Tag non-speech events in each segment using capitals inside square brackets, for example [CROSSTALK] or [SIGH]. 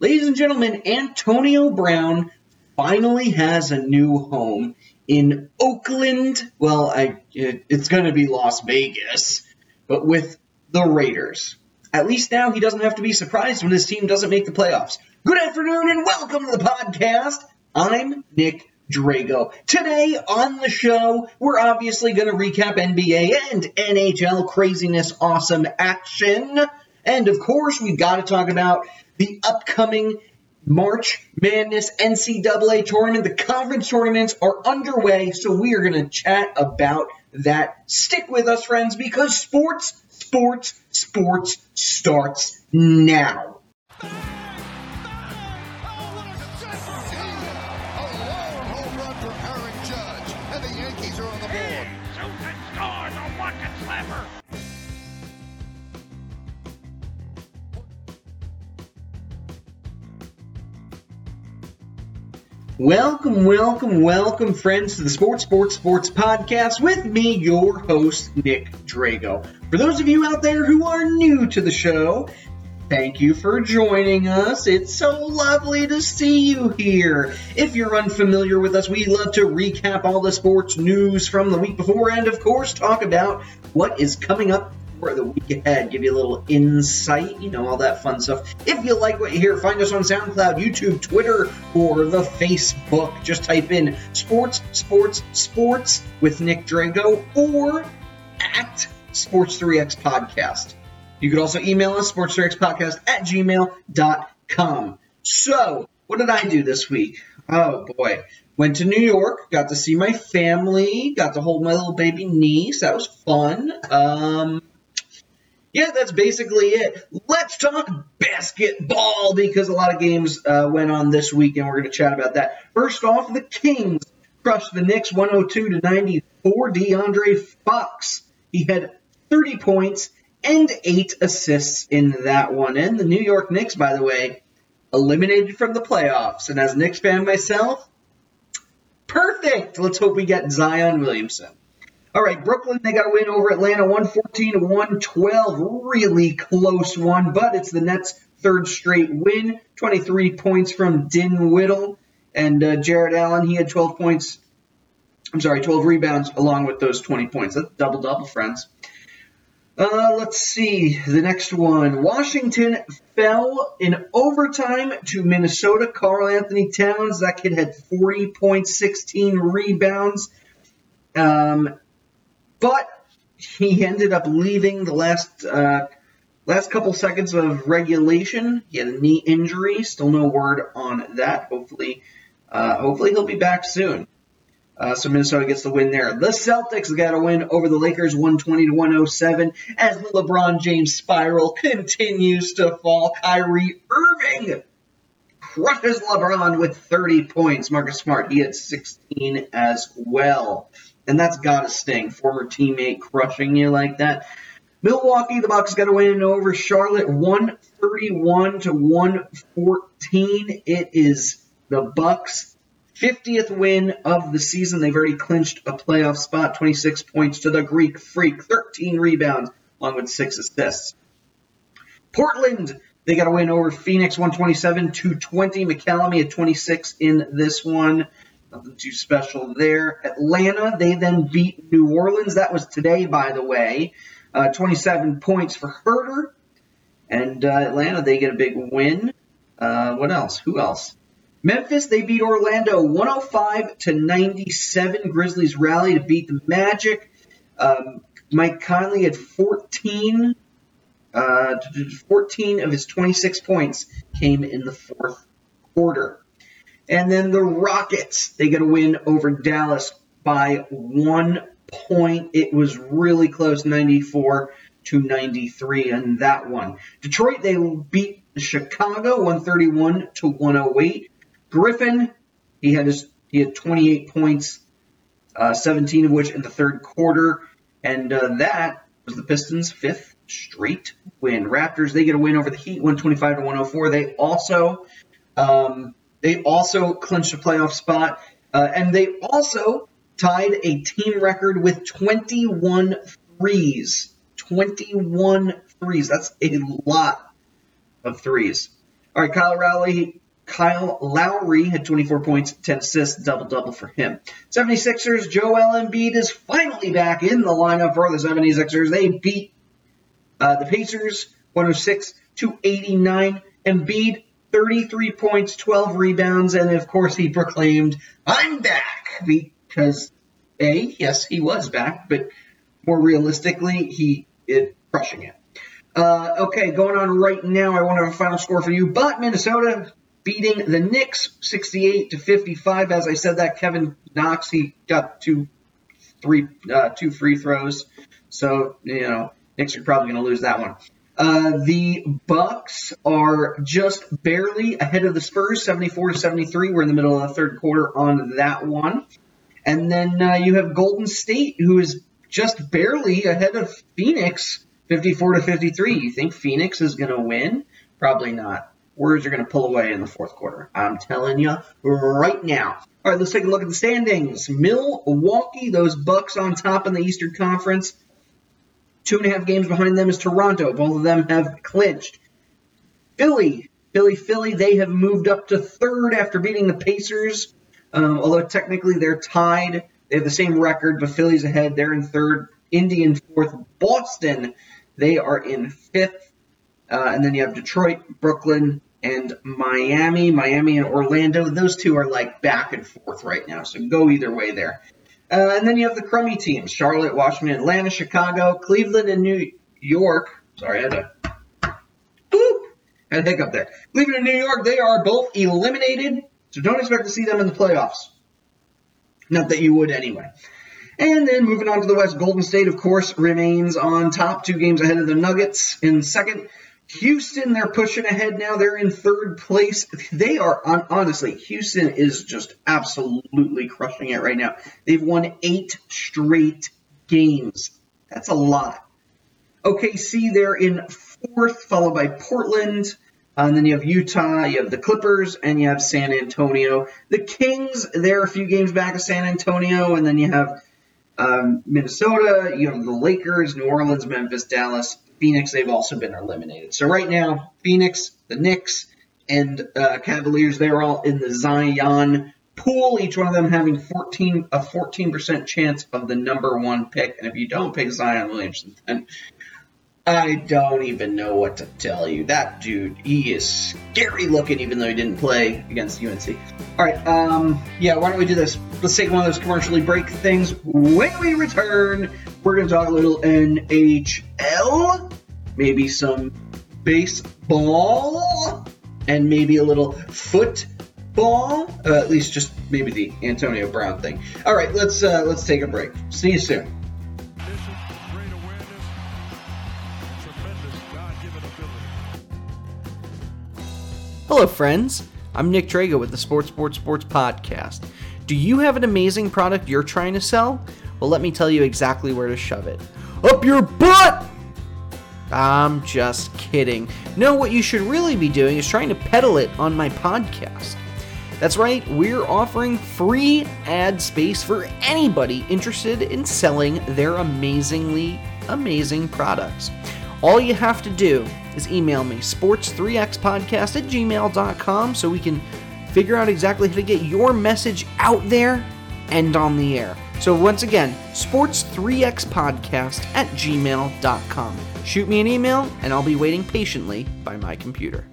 Ladies and gentlemen, Antonio Brown finally has a new home in Oakland. Well, I, it, it's going to be Las Vegas, but with the Raiders. At least now he doesn't have to be surprised when his team doesn't make the playoffs. Good afternoon and welcome to the podcast. I'm Nick Drago. Today on the show, we're obviously going to recap NBA and NHL craziness, awesome action. And of course, we've got to talk about the upcoming March Madness NCAA tournament. The conference tournaments are underway, so we are going to chat about that. Stick with us, friends, because sports, sports, sports starts now. Welcome, welcome, welcome, friends, to the Sports, Sports, Sports podcast with me, your host, Nick Drago. For those of you out there who are new to the show, thank you for joining us. It's so lovely to see you here. If you're unfamiliar with us, we love to recap all the sports news from the week before and, of course, talk about what is coming up for the week ahead, give you a little insight, you know, all that fun stuff. If you like what you hear, find us on SoundCloud, YouTube, Twitter, or the Facebook. Just type in Sports, Sports, Sports with Nick Drago or at Sports3X Podcast. You could also email us, sports3xpodcast at gmail.com. So, what did I do this week? Oh boy. Went to New York, got to see my family, got to hold my little baby niece. That was fun. Um, yeah, that's basically it. Let's talk basketball because a lot of games uh, went on this week, and we're going to chat about that. First off, the Kings crushed the Knicks 102 to 94. De'Aaron Fox he had 30 points and eight assists in that one. And the New York Knicks, by the way, eliminated from the playoffs. And as a Knicks fan myself, perfect. Let's hope we get Zion Williamson. All right, Brooklyn, they got a win over Atlanta 114 to 112. Really close one, but it's the Nets' third straight win. 23 points from Dinwiddie and uh, Jarrett Allen. He had 12 points. I'm sorry, 12 rebounds along with those 20 points. That's double double, friends. Uh, let's see the next one. Washington fell in overtime to Minnesota. Karl-Anthony Towns, that kid had 40 points, 16 rebounds. Um, but he ended up leaving the last uh, last couple seconds of regulation. He had a knee injury. Still no word on that. Hopefully, uh, hopefully he'll be back soon. Uh, so Minnesota gets the win there. The Celtics got a win over the Lakers, 120 to 107, as the LeBron James spiral continues to fall. Kyrie Irving crushes LeBron with 30 points. Marcus Smart, he had 16 as well and that's got to sting. Former teammate crushing you like that. Milwaukee, the Bucks got a win over Charlotte, 131 to 114. It is the Bucks' 50th win of the season. They've already clinched a playoff spot, 26 points to the Greek Freak, 13 rebounds, along with six assists. Portland, they got a win over Phoenix, 127 to 20. McCollum had 26 in this one. Nothing too special there. Atlanta, they then beat New Orleans. That was today, by the way. Uh, 27 points for Huerter. And uh, Atlanta, they get a big win. Uh, what else? Who else? Memphis, they beat Orlando 105 to 97. Grizzlies rally to beat the Magic. Um, Mike Conley had 14. Uh, 14 of his 26 points came in the fourth quarter. And then the Rockets, they get a win over Dallas by one point. It was really close, 94 to 93 in that one. Detroit, they beat Chicago 131 to 108. Griffin, he had his he had 28 points, uh, 17 of which in the third quarter, and uh, that was the Pistons' fifth straight win. Raptors, they get a win over the Heat 125 to 104. They also um, they also clinched a playoff spot, uh, and they also tied a team record with 21 threes. 21 threes. That's a lot of threes. All right, Kyle Lowry, Kyle Lowry had 24 points, 10 assists, double double for him. 76ers, Joel Embiid is finally back in the lineup for the 76ers. They beat uh, the Pacers 106 to 89. Embiid 33 points, 12 rebounds, and of course he proclaimed, "I'm back," because a yes he was back, but more realistically he is crushing it. Uh, okay, going on right now. I want to have a final score for you, but Minnesota beating the Knicks 68 to 55. As I said, that Kevin Knox he got two, three, uh, two free throws, so you know Knicks are probably going to lose that one. Uh, the Bucks are just barely ahead of the Spurs, 74 to 73. We're in the middle of the third quarter on that one, and then uh, you have Golden State, who is just barely ahead of Phoenix, 54 to 53. You think Phoenix is going to win? Probably not. Warriors are going to pull away in the fourth quarter. I'm telling you right now. All right, let's take a look at the standings. Milwaukee, those Bucks on top in the Eastern Conference. Two and a half games behind them is Toronto. Both of them have clinched. Philly, Philly, Philly, they have moved up to third after beating the Pacers. Um, although technically they're tied. They have the same record, but Philly's ahead. They're in third. Indy in fourth. Boston, they are in fifth. Uh, and then you have Detroit, Brooklyn, and Miami. Miami and Orlando. Those two are like back and forth right now. So go either way there. Uh, and then you have the crummy teams Charlotte, Washington, Atlanta, Chicago, Cleveland, and New York. Sorry, I had a, boop, had a hiccup there. Cleveland and New York, they are both eliminated. So don't expect to see them in the playoffs. Not that you would anyway. And then moving on to the West, Golden State, of course, remains on top, two games ahead of the Nuggets in second. Houston, they're pushing ahead now. They're in third place. They are, honestly, Houston is just absolutely crushing it right now. They've won eight straight games. That's a lot. OKC, they're in fourth, followed by Portland. And then you have Utah, you have the Clippers, and you have San Antonio. The Kings, they're a few games back of San Antonio, and then you have um, Minnesota, you have the Lakers, New Orleans, Memphis, Dallas, Phoenix, they've also been eliminated. So right now, Phoenix, the Knicks, and uh, Cavaliers, they're all in the Zion pool. Each one of them having 14 a 14% chance of the number one pick. And if you don't pick Zion Williamson, then I don't even know what to tell you. That dude, he is scary looking, even though he didn't play against UNC. All right, um, yeah, why don't we do this? Let's take one of those commercially break things. When we return, we're going to talk a little NHL, maybe some baseball, and maybe a little football. Uh, at least just maybe the Antonio Brown thing. All right, let's uh, let's take a break. See you soon. Hello, friends. I'm Nick Drago with the Sports Sports Sports Podcast. Do you have an amazing product you're trying to sell? Well, let me tell you exactly where to shove it. Up your butt! I'm just kidding. No, what you should really be doing is trying to peddle it on my podcast. That's right, we're offering free ad space for anybody interested in selling their amazingly amazing products. All you have to do is email me, sports3xpodcast at gmail.com, so we can figure out exactly how to get your message out there and on the air. So, once again, sports3xpodcast at gmail.com. Shoot me an email, and I'll be waiting patiently by my computer.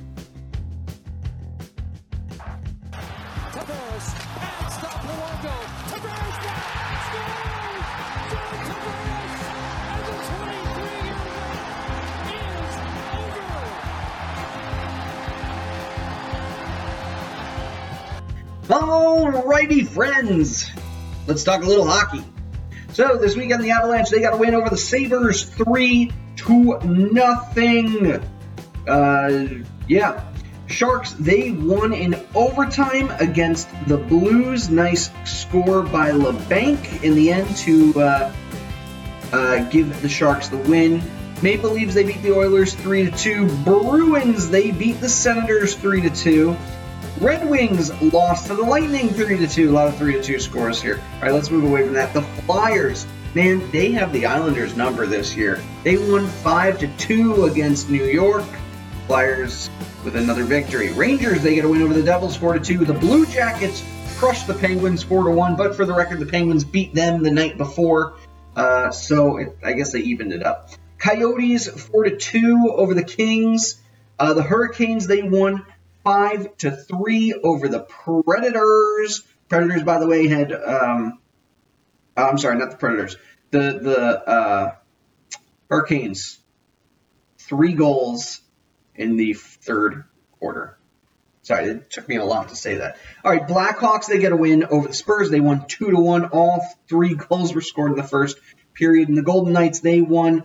Alrighty, friends. Let's talk a little hockey. So this weekend, the Avalanche they got a win over the Sabres, three to nothing. Uh, yeah. Sharks they won in overtime against the Blues. Nice score by Labanc in the end to uh, uh, give the Sharks the win. Maple Leafs they beat the Oilers three to two. Bruins they beat the Senators three to two. Red Wings lost to the Lightning 3 to 2. A lot of 3 to 2 scores here. All right, let's move away from that. The Flyers, man, they have the Islanders number this year. They won 5 to 2 against New York. Flyers with another victory. Rangers, they get a win over the Devils 4 to 2. The Blue Jackets crushed the Penguins 4 to 1, but for the record, the Penguins beat them the night before. Uh, so it, I guess they evened it up. Coyotes 4 to 2 over the Kings. Uh, the Hurricanes, they won 5 to 3 over the Predators. Predators, by the way, had um, I'm sorry, not the Predators. The the uh, Hurricanes three goals in the third quarter. Sorry, it took me a lot to say that. All right, Blackhawks they get a win over the Spurs. They won two to one. All three goals were scored in the first period. And the Golden Knights they won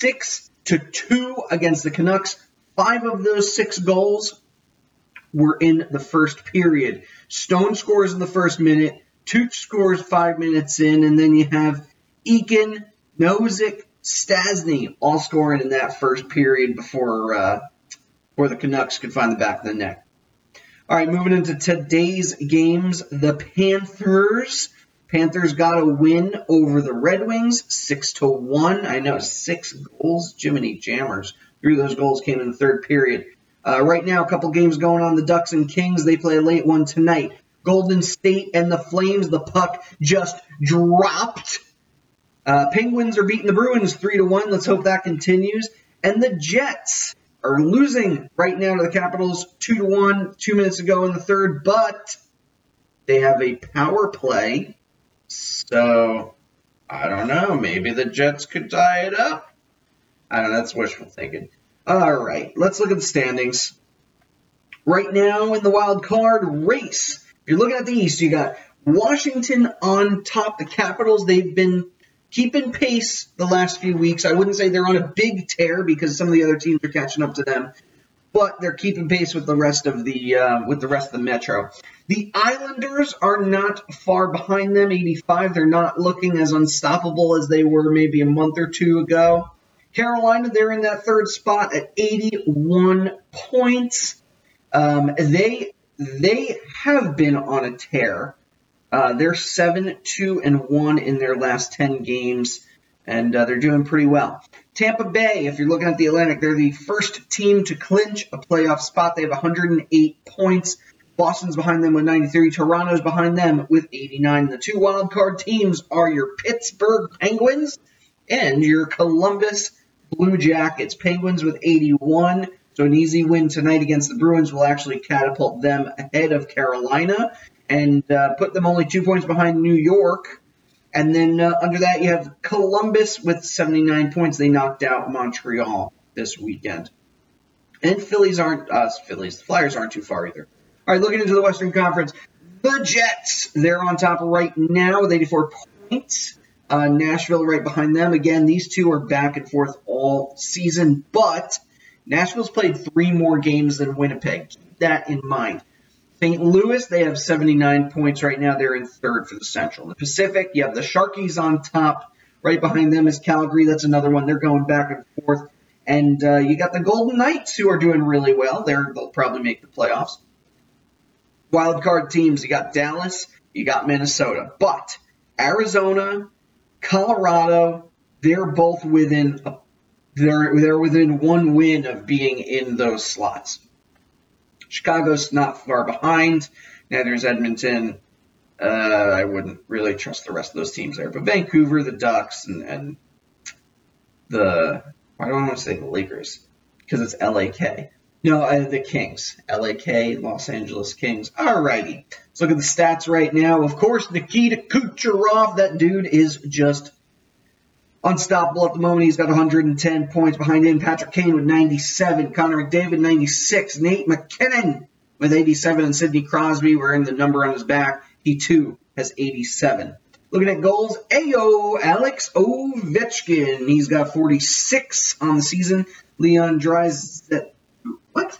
six to two against the Canucks. Five of those six goals were in the first period. Stone scores in the first minute. Tooch scores five minutes in, and then you have Eakin, Nosek, Stastny all scoring in that first period before uh, before the Canucks could find the back of the net. All right, moving into today's games, the Panthers. Panthers got a win over the Red Wings, six to one. I know six goals. Jiminy Jammers. Three of those goals came in the third period. Uh, right now, a couple games going on. The Ducks and Kings. They play a late one tonight. Golden State and the Flames. The puck just dropped uh, Penguins are beating the Bruins three to one. Let's hope that continues. And the Jets are losing right now to the Capitals two to one. Two minutes ago in the third, but they have a power play. So I don't know. Maybe the Jets could tie it up. I don't know. That's wishful thinking. All right, let's look at the standings. Right now in the wild card race, if you're looking at the East, you got Washington on top. The Capitals, they've been keeping pace the last few weeks. I wouldn't say they're on a big tear because some of the other teams are catching up to them, but they're keeping pace with the rest of the uh, with the rest of the Metro. The Islanders are not far behind them, 85. They're not looking as unstoppable as they were maybe a month or two ago. Carolina, they're in that third spot at 81 points. Um, they they have been on a tear. Uh, they're seven, two, and one in their last ten games, and uh, they're doing pretty well. Tampa Bay, if you're looking at the Atlantic, they're the first team to clinch a playoff spot. They have 108 points. Boston's behind them with 93. Toronto's behind them with 89. The two wild card teams are your Pittsburgh Penguins and your Columbus Blue Jackets. Penguins with 81. So an easy win tonight against the Bruins will actually catapult them ahead of Carolina and uh, put them only two points behind New York. And then uh, under that, you have Columbus with 79 points. They knocked out Montreal this weekend. And Phillies aren't, uh, Phillies, the Flyers aren't too far either. All right, looking into the Western Conference, the Jets, they're on top right now with 84 points. Uh, Nashville right behind them. Again, these two are back and forth all season, but Nashville's played three more games than Winnipeg. Keep that in mind. St. Louis, they have 79 points right now. They're in third for the Central. The Pacific, you have the Sharkies on top. Right behind them is Calgary. That's another one. They're going back and forth. And uh, you got the Golden Knights who are doing really well. They're, they'll probably make the playoffs. Wild card teams, you got Dallas, you got Minnesota. But Arizona, Colorado, they're both within they're they're within one win of being in those slots. Chicago's not far behind. Neither is Edmonton. Uh, I wouldn't really trust the rest of those teams there. But Vancouver, the Ducks, and, and the why do I want to say the Lakers because it's LAK. No, uh, the Kings. LAK, Los Angeles Kings. Alrighty. Let's look at the stats right now. Of course, Nikita Kucherov, that dude is just unstoppable at the moment. He's got 110 points behind him. Patrick Kane with 97. Connor McDavid, 96. Nate MacKinnon with 87. And Sidney Crosby wearing the number on his back. He too has 87. Looking at goals, Ayo, Alex Ovechkin. He's got 46 on the season. Leon Dries, what?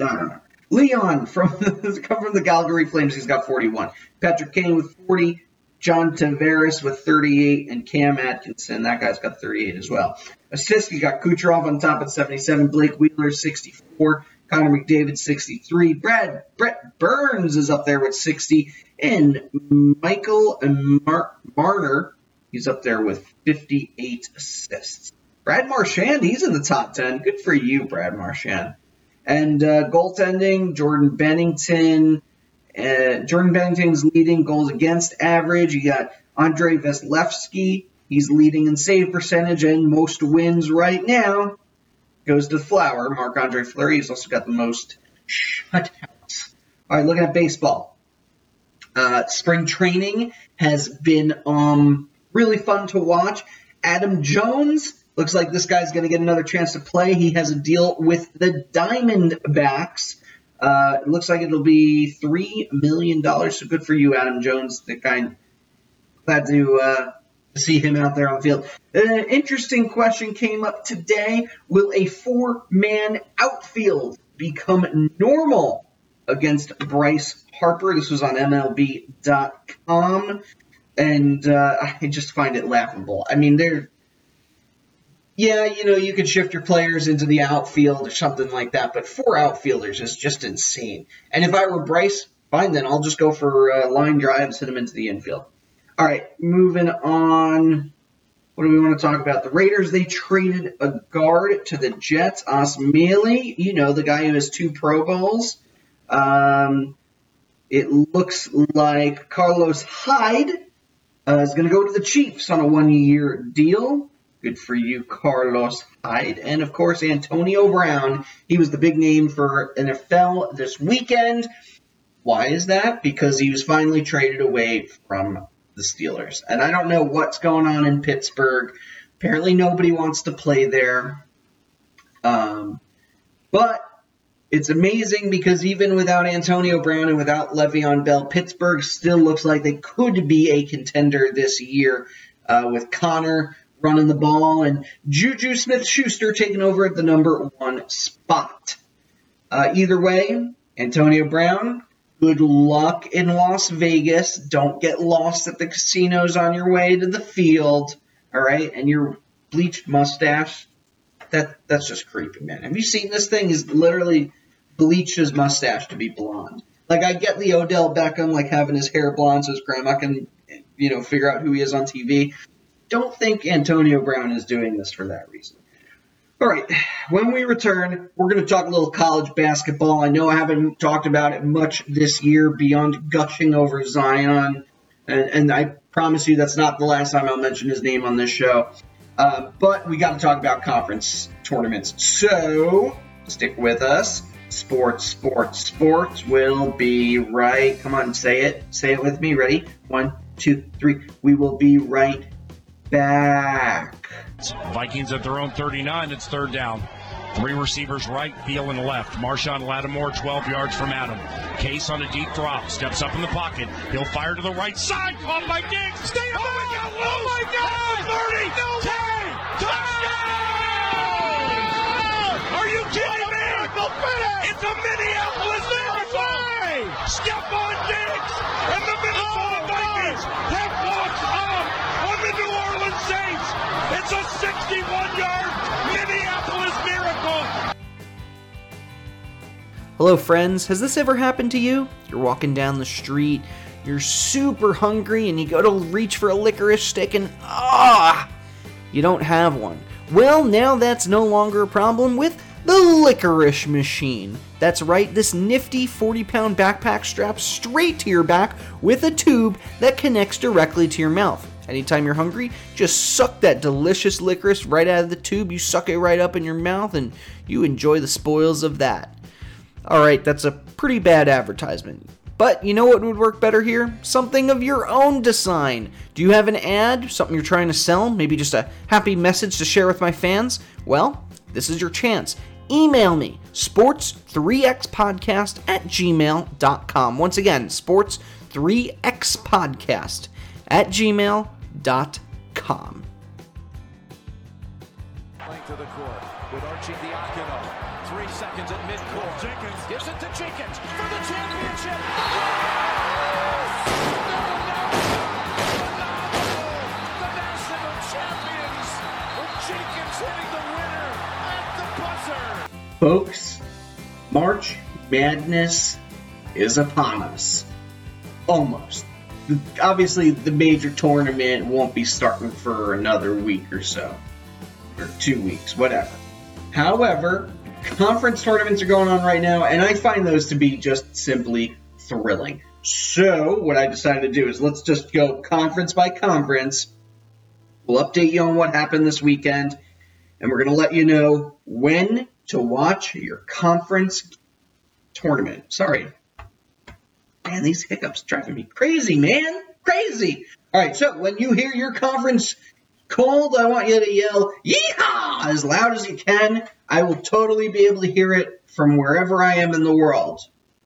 I don't know. Leon from [LAUGHS] come from the Calgary Flames. He's got 41. Patrick Kane with 40. John Tavares with 38 and Cam Atkinson. That guy's got 38 as well. Assists, you got Kucherov on top at 77, Blake Wheeler 64, Connor McDavid 63, Brad Brett Burns is up there with 60, and Michael Mar- Marner, he's up there with 58 assists. Brad Marchand, he's in the top 10. Good for you, Brad Marchand. And uh, goaltending, Jordan Binnington. Uh, Jordan Binnington's leading goals against average. You got Andre Vasilevskiy. He's leading in save percentage and most wins right now. Goes to Flower. Marc Andre Fleury. He's also got the most shutouts. All right, looking at baseball. Uh, spring training has been um, really fun to watch. Adam Jones looks like this guy's going to get another chance to play. He has a deal with the Diamondbacks. Uh, looks like it'll be three million dollars. So good for you, Adam Jones. The guy glad to uh, see him out there on the field. An interesting question came up today: Will a four-man outfield become normal against Bryce Harper? This was on MLB.com, and uh, I just find it laughable. I mean, they're yeah, you know, you could shift your players into the outfield or something like that, but four outfielders is just insane. And if I were Bryce, fine, then I'll just go for uh, line drives, hit him into the infield. All right, moving on. What do we want to talk about? The Raiders, they traded a guard to the Jets, Osemele, you know, the guy who has two Pro Bowls. Um, it looks like Carlos Hyde uh, is going to go to the Chiefs on a one year deal. Good for you, Carlos Hyde. And of course, Antonio Brown. He was the big name for NFL this weekend. Why is that? Because he was finally traded away from the Steelers. And I don't know what's going on in Pittsburgh. Apparently, nobody wants to play there. Um, but it's amazing because even without Antonio Brown and without Le'Veon Bell, Pittsburgh still looks like they could be a contender this year uh, with Conner running the ball, and Juju Smith Schuster taking over at the number one spot. Uh, either way, Antonio Brown, good luck in Las Vegas. Don't get lost at the casinos on your way to the field. All right, and your bleached mustache, that that's just creepy, man. Have you seen this thing? Is literally bleached his mustache to be blonde. Like I get the Odell Beckham like having his hair blonde so his grandma can, you know, figure out who he is on TV don't think Antonio Brown is doing this for that reason. All right, when we return, we're going to talk a little college basketball. I know I haven't talked about it much this year beyond gushing over Zion, and, and I promise you that's not the last time I'll mention his name on this show. Uh, but we got to talk about conference tournaments. So stick with us. Sports, sports, sports will be right. Come on, say it. Say it with me. Ready? One, two, three. We will be right back. Vikings at their own 39. It's third down. Three receivers right, Thielen left. Marshon Lattimore 12 yards from Adam. Case on a deep drop. Steps up in the pocket. He'll fire to the right side. Caught by Diggs. Stay oh my God! Oh my God! 30! No 10! Touchdown! Are you kidding me? It's a Minneapolis miracle! Stefon Diggs and the Minnesota oh Vikings have walked 61-yard Minneapolis miracle. Hello, friends. Has this ever happened to you? You're walking down the street, you're super hungry, and you go to reach for a licorice stick, and ah, you don't have one. Well, now that's no longer a problem with the licorice machine. That's right, this nifty 40 pound backpack straps straight to your back with a tube that connects directly to your mouth. Anytime you're hungry, just suck that delicious licorice right out of the tube. You suck it right up in your mouth and you enjoy the spoils of that. Alright, that's a pretty bad advertisement. But you know what would work better here? Something of your own design. Do you have an ad? Something you're trying to sell? Maybe just a happy message to share with my fans? Well, this is your chance. Email me, sports3xpodcast at gmail.com. Once again, sports3xpodcast at gmail.com. Length of the court with Arcidiacono. Three seconds at midcourt. Jenkins gives it to Jenkins for the championship. The national champions with Jenkins hitting the winner at the buzzer. Folks, March Madness is upon us. Almost. Obviously, the major tournament won't be starting for another week or so. or two weeks, whatever. However, conference tournaments are going on right now, and I find those to be just simply thrilling. So, what I decided to do is let's just go conference by conference. We'll update you on what happened this weekend, and we're going to let you know when to watch your conference tournament. Sorry. Man, these hiccups driving me crazy, man. Crazy. All right, so when you hear your conference called, I want you to yell, yeehaw, as loud as you can. I will totally be able to hear it from wherever I am in the world.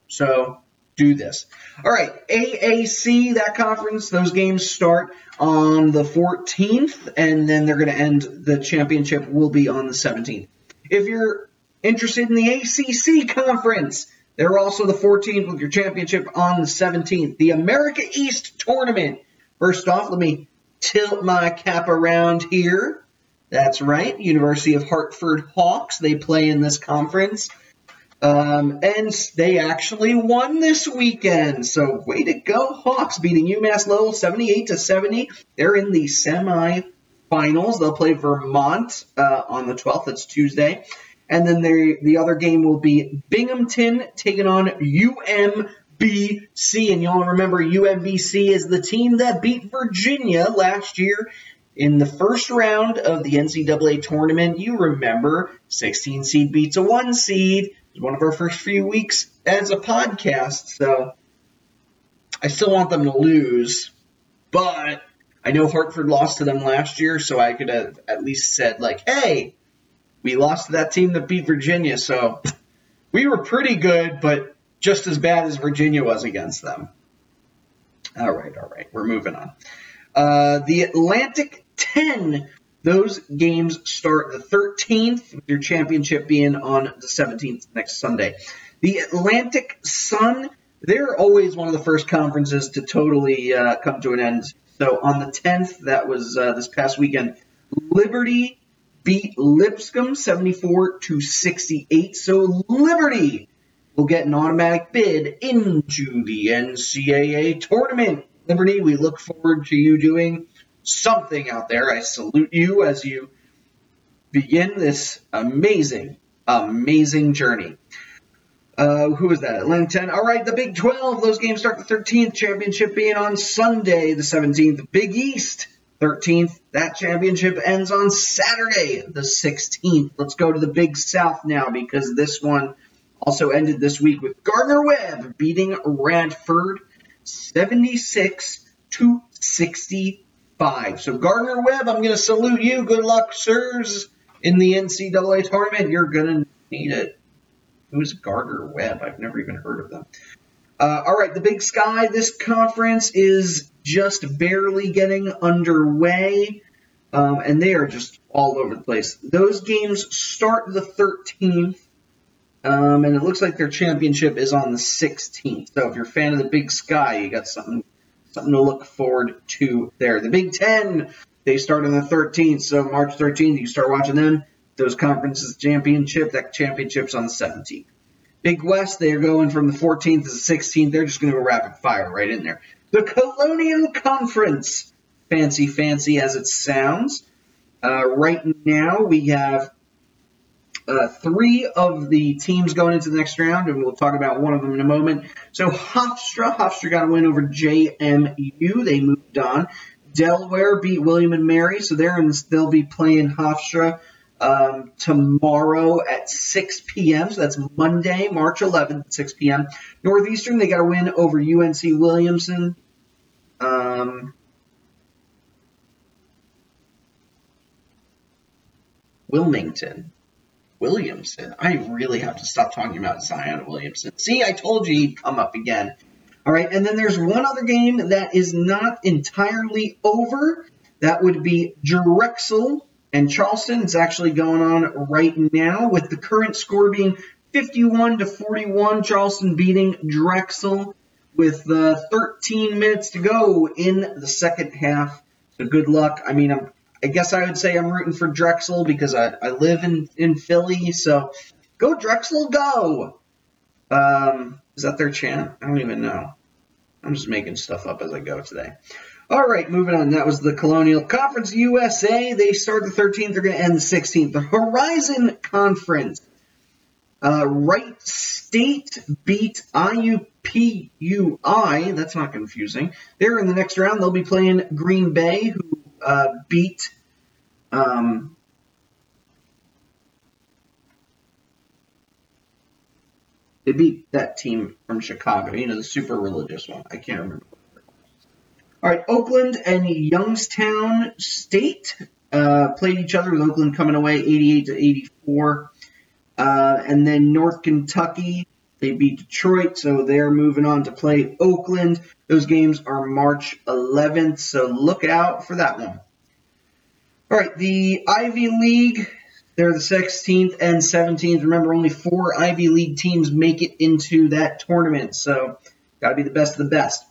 So do this. All right, AAC, that conference, those games start on the 14th, and then they're going to end, the championship will be on the 17th. If you're interested in the ACC conference, they're also the 14th with your championship on the 17th. The America East tournament. First off, let me tilt my cap around here. That's right, University of Hartford Hawks. They play in this conference. Um, and they actually won this weekend. So way to go, Hawks beating UMass Lowell 78 to 70. They're in the semi-finals. They'll play Vermont uh, on the 12th. That's Tuesday. And then the the other game will be Binghamton taking on UMBC. And y'all remember UMBC is the team that beat Virginia last year in the first round of the NCAA tournament. You remember 16 seed beats a one seed. It was one of our first few weeks as a podcast. So I still want them to lose, but I know Hartford lost to them last year, so I could have at least said, like, hey, we lost to that team that beat Virginia, so we were pretty good, but just as bad as Virginia was against them. All right, all right, we're moving on. Uh, the Atlantic 10, those games start the 13th, with your championship being on the 17th next Sunday. The Atlantic Sun, they're always one of the first conferences to totally uh, come to an end. So on the 10th, that was uh, this past weekend, Liberty beat Lipscomb 74 to 68. So Liberty will get an automatic bid into the NCAA tournament. Liberty, we look forward to you doing something out there. I salute you as you begin this amazing, amazing journey. Uh, who is that? Atlanta 10. All right, the Big 12. Those games start the 13th. Championship being on Sunday, the 17th. Big East 13th. That championship ends on Saturday, the 16th. Let's go to the Big South now because this one also ended this week with Gardner Webb beating Radford 76 to 65. So Gardner Webb, I'm going to salute you. Good luck, sirs, in the NCAA tournament. You're going to need it. Who's Gardner Webb? I've never even heard of them. Uh, all right, the Big Sky. This conference is just barely getting underway, um, and they are just all over the place. Those games start the 13th, um, and it looks like their championship is on the 16th. So if you're a fan of the Big Sky, you got something something to look forward to there. The Big Ten, they start on the 13th, so March 13th, you start watching them. Those conferences championship, that championship's on the 17th. Big West, they're going from the 14th to the 16th. They're just going to go rapid fire right in there. The Colonial Conference, fancy, fancy as it sounds. Uh, right now, we have uh, three of the teams going into the next round, and we'll talk about one of them in a moment. So Hofstra, Hofstra got a win over JMU. They moved on. Delaware beat William and Mary, so they're in, they'll be playing Hofstra um, tomorrow at 6 p.m. So that's Monday, March 11th at 6 p.m. Northeastern, they got a win over UNC Williamson. Um, Wilmington. Williamson. I really have to stop talking about Zion Williamson. See, I told you he'd come up again. All right, and then there's one other game that is not entirely over. That would be Drexel and Charleston. is actually going on right now with the current score being 51 to 41. Charleston beating Drexel with uh, 13 minutes to go in the second half. So good luck. I mean, I'm, I guess I would say I'm rooting for Drexel because I, I live in, in Philly. So go Drexel, go. Um, is that their chant? I don't even know. I'm just making stuff up as I go today. All right, moving on. That was the Colonial Conference USA. They start the 13th. They're going to end the 16th. The Horizon Conference. Uh, Wright State beat IUPUI. That's not confusing. They're in the next round. They'll be playing Green Bay, who uh, beat. Um, they beat that team from Chicago. You know, the super religious one. I can't remember. All right, Oakland and Youngstown State uh, played each other with Oakland coming away 88 to 84. Uh, and then North Kentucky, they beat Detroit, so they're moving on to play Oakland. Those games are March 11th, so look out for that one. All right, the Ivy League, they're the 16th and 17th. Remember, only four Ivy League teams make it into that tournament, so got to be the best of the best.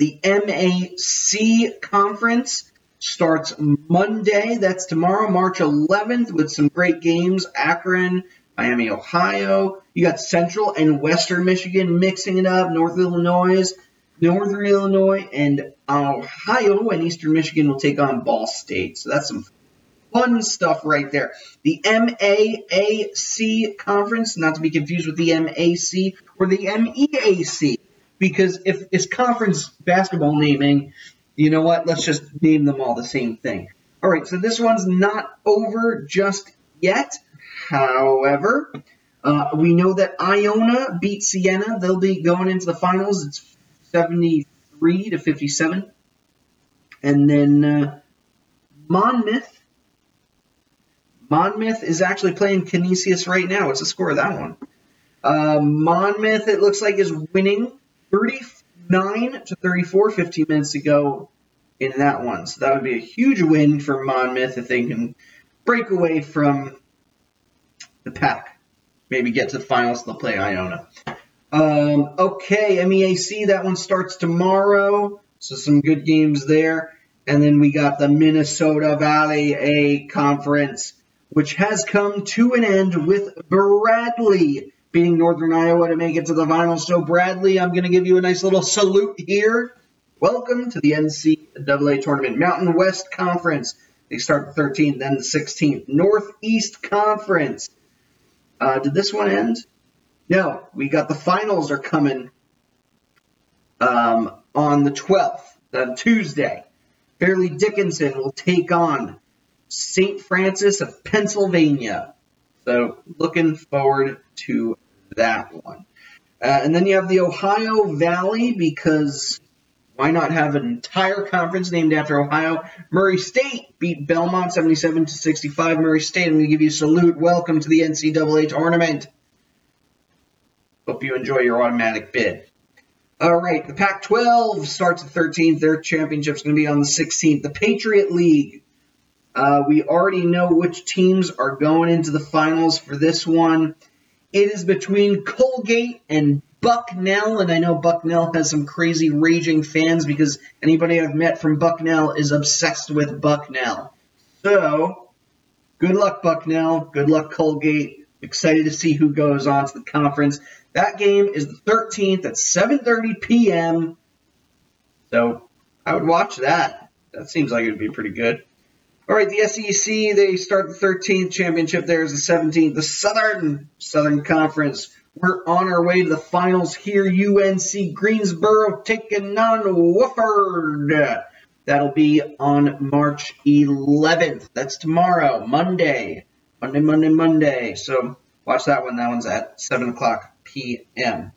The MAC conference starts Monday. That's tomorrow, March 11th, with some great games. Akron, Miami, Ohio. You got Central and Western Michigan mixing it up. North Illinois, Northern Illinois, and Ohio and Eastern Michigan will take on Ball State. So that's some fun stuff right there. The MAAC conference, not to be confused with the MAC or the MEAC, because if it's conference basketball naming, you know what? Let's just name them all the same thing. All right, so this one's not over just yet. However, uh, we know that Iona beat Siena. They'll be going into the finals. It's 73 to 57. And then uh, Monmouth. Monmouth is actually playing Canisius right now. What's the score of that one? Uh, Monmouth, it looks like, is winning 39 to 34, 15 minutes to go in that one. So that would be a huge win for Monmouth if they can break away from the pack. Maybe get to the finals, they'll play Iona. Um, okay, MEAC, that one starts tomorrow. So some good games there. And then we got the Minnesota Valley A Conference, which has come to an end with Bradley beating Northern Iowa to make it to the finals. So, Bradley, I'm going to give you a nice little salute here. Welcome to the NCAA tournament. Mountain West Conference. They start the 13th, then the 16th. Northeast Conference. Uh, did this one end? No, we got the finals are coming um, on the 12th, on Tuesday. Fairleigh Dickinson will take on St. Francis of Pennsylvania. So looking forward to that one. Uh, and then you have the Ohio Valley because why not have an entire conference named after Ohio? Murray State beat Belmont 77 to 65. Murray State, I'm going to give you a salute. Welcome to the NCAA tournament. Hope you enjoy your automatic bid. All right, the Pac 12 starts the 13th. Their championship's going to be on the 16th. The Patriot League. Uh, we already know which teams are going into the finals for this one. It is between Colgate and Bucknell, and I know Bucknell has some crazy raging fans because anybody I've met from Bucknell is obsessed with Bucknell. So, good luck, Bucknell. Good luck, Colgate. Excited to see who goes on to the conference. That game is the 13th at 7:30 p.m. So, I would watch that. That seems like it would be pretty good. All right, the SEC, they start the 13th championship. There's the 17th. The Southern Southern Conference we're on our way to the finals here. UNC Greensboro taking on Wofford. That'll be on March 11th. That's tomorrow, Monday. Monday, Monday, Monday. So watch that one. That one's at 7 o'clock p.m.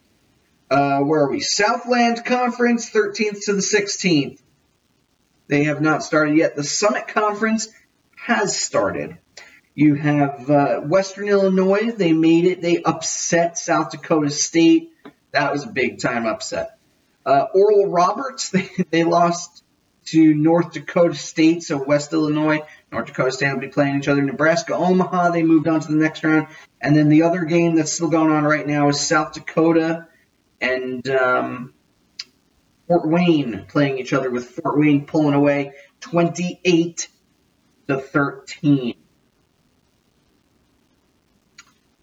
Uh, where are we? Southland Conference, 13th to the 16th. They have not started yet. The Summit Conference has started. You have uh, Western Illinois. They made it. They upset South Dakota State. That was a big time upset. Uh, Oral Roberts. [LAUGHS] They, they lost to North Dakota State. So West Illinois, North Dakota State will be playing each other. Nebraska, Omaha. They moved on to the next round. And then the other game that's still going on right now is South Dakota and um, Fort Wayne playing each other with Fort Wayne pulling away 28 to 13.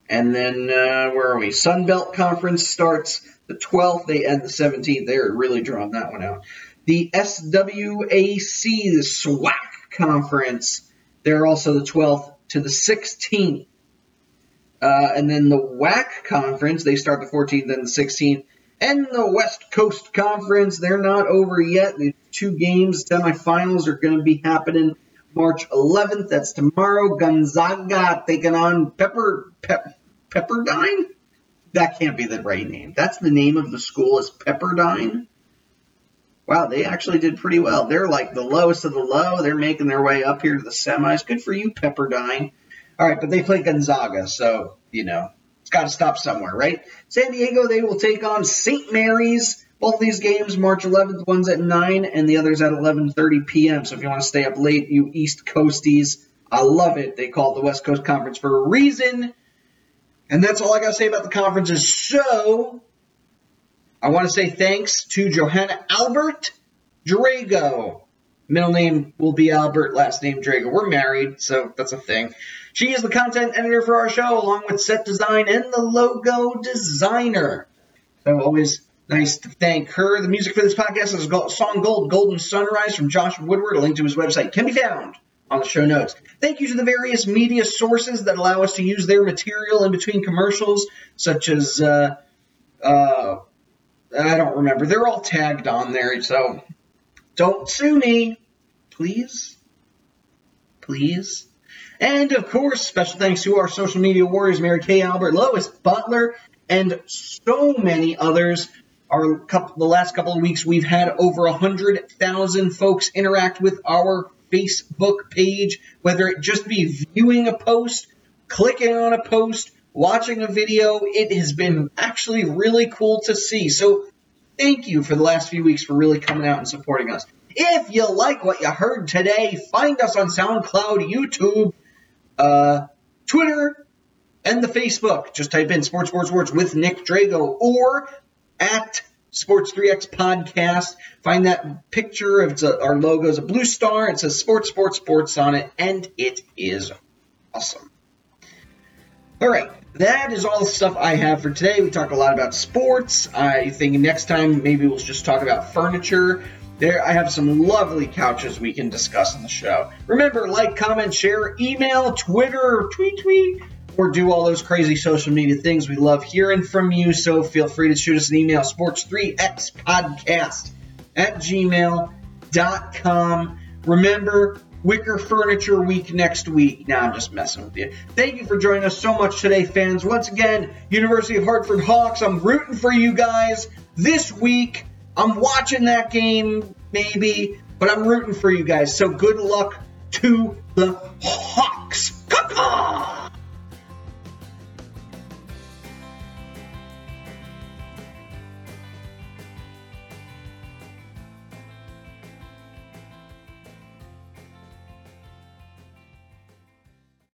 And then uh, where are we? Sun Belt Conference starts the 12th. They end the 17th. They're really drawing that one out. the SWAC, the SWAC conference. They're also the 12th to the 16th. Uh, and then the WAC conference, they start the 14th and the 16th. And the West Coast Conference, they're not over yet. The two games, semifinals, are going to be happening March 11th. That's tomorrow. Gonzaga taking on Pepper Pep, Pepperdine. That can't be the right name. That's the name of the school is Pepperdine. Wow, they actually did pretty well. They're like the lowest of the low. They're making their way up here to the semis. Good for you, Pepperdine. All right, but they play Gonzaga, so you know got to stop somewhere, right? San Diego, they will take on St. Mary's. Both of these games, March 11th, one's at 9 and the other's at 11:30 p.m. So if you want to stay up late, you East Coasties, I love it. They call it the West Coast Conference for a reason. And that's all I got to say about the conferences. So I want to say thanks to Johanna Albert Drago. Middle name will be Albert, last name Drago. We're married, so that's a thing. She is the content editor for our show, along with set design and the logo designer. So always nice to thank her. The music for this podcast is song Gold, Golden Sunrise from Josh Woodward. A link to his website can be found on the show notes. Thank you to the various media sources that allow us to use their material in between commercials, such as, uh, uh, I don't remember. They're all tagged on there, so don't sue me, please. Please. And of course, special thanks to our social media warriors, Mary Kay Albert, Lois Butler, and so many others. Our couple, the last couple of weeks, we've had over a hundred thousand folks interact with our Facebook page, whether it just be viewing a post, clicking on a post, watching a video. It has been actually really cool to see. So thank you for the last few weeks for really coming out and supporting us. If you like what you heard today, find us on SoundCloud, YouTube, uh, Twitter, and the Facebook. Just type in Sports Sports Sports with Nick Drago or at Sports 3X Podcast. Find that picture of a, our logo is a blue star. It says Sports Sports Sports on it, and it is awesome. All right, that is all the stuff I have for today. We talked a lot about sports. I think next time maybe we'll just talk about furniture. There, I have some lovely couches we can discuss on the show. Remember, like, comment, share, email, Twitter, tweet, tweet, or do all those crazy social media things. We love hearing from you, so feel free to shoot us an email, sports3xpodcast at gmail.com. Remember, Wicker Furniture Week next week. Now I'm just messing with you. Thank you for joining us so much today, fans. Once again, University of Hartford Hawks, I'm rooting for you guys this week. I'm watching that game, maybe, but I'm rooting for you guys. So good luck to the Hawks. Come on!